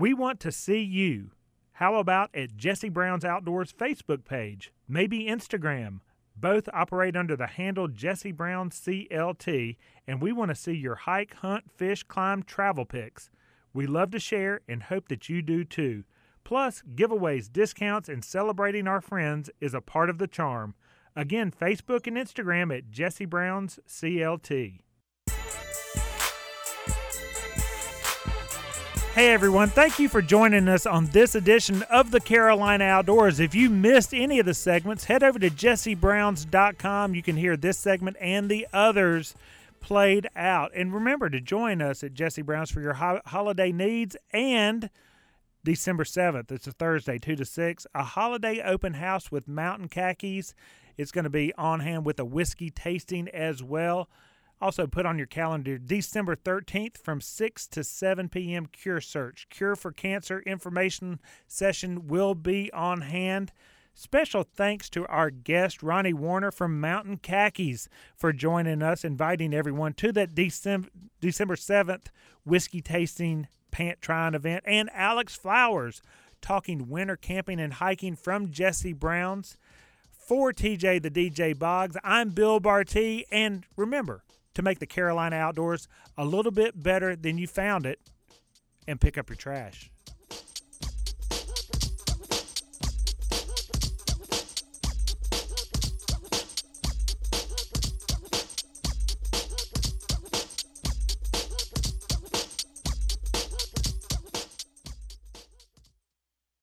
We want to see you. How about at Jesse Brown's Outdoors Facebook page, maybe Instagram? Both operate under the handle Jesse Brown CLT, and we want to see your hike, hunt, fish, climb, travel pics. We love to share and hope that you do too. Plus, giveaways, discounts, and celebrating our friends is a part of the charm. Again, Facebook and Instagram at Jesse Brown's CLT. Hey everyone, thank you for joining us on this edition of the Carolina Outdoors. If you missed any of the segments, head over to jessebrowns.com. You can hear this segment and the others played out. And remember to join us at Jesse Brown's for your ho- holiday needs and December 7th. It's a Thursday, 2 to 6. A holiday open house with mountain khakis. It's going to be on hand with a whiskey tasting as well. Also, put on your calendar December 13th from 6 to 7 p.m. Cure Search. Cure for Cancer information session will be on hand. Special thanks to our guest, Ronnie Warner from Mountain Khakis, for joining us, inviting everyone to that December, December 7th whiskey tasting pant trying event, and Alex Flowers talking winter camping and hiking from Jesse Brown's. For TJ the DJ Boggs, I'm Bill Barty, and remember, to make the Carolina outdoors a little bit better than you found it and pick up your trash.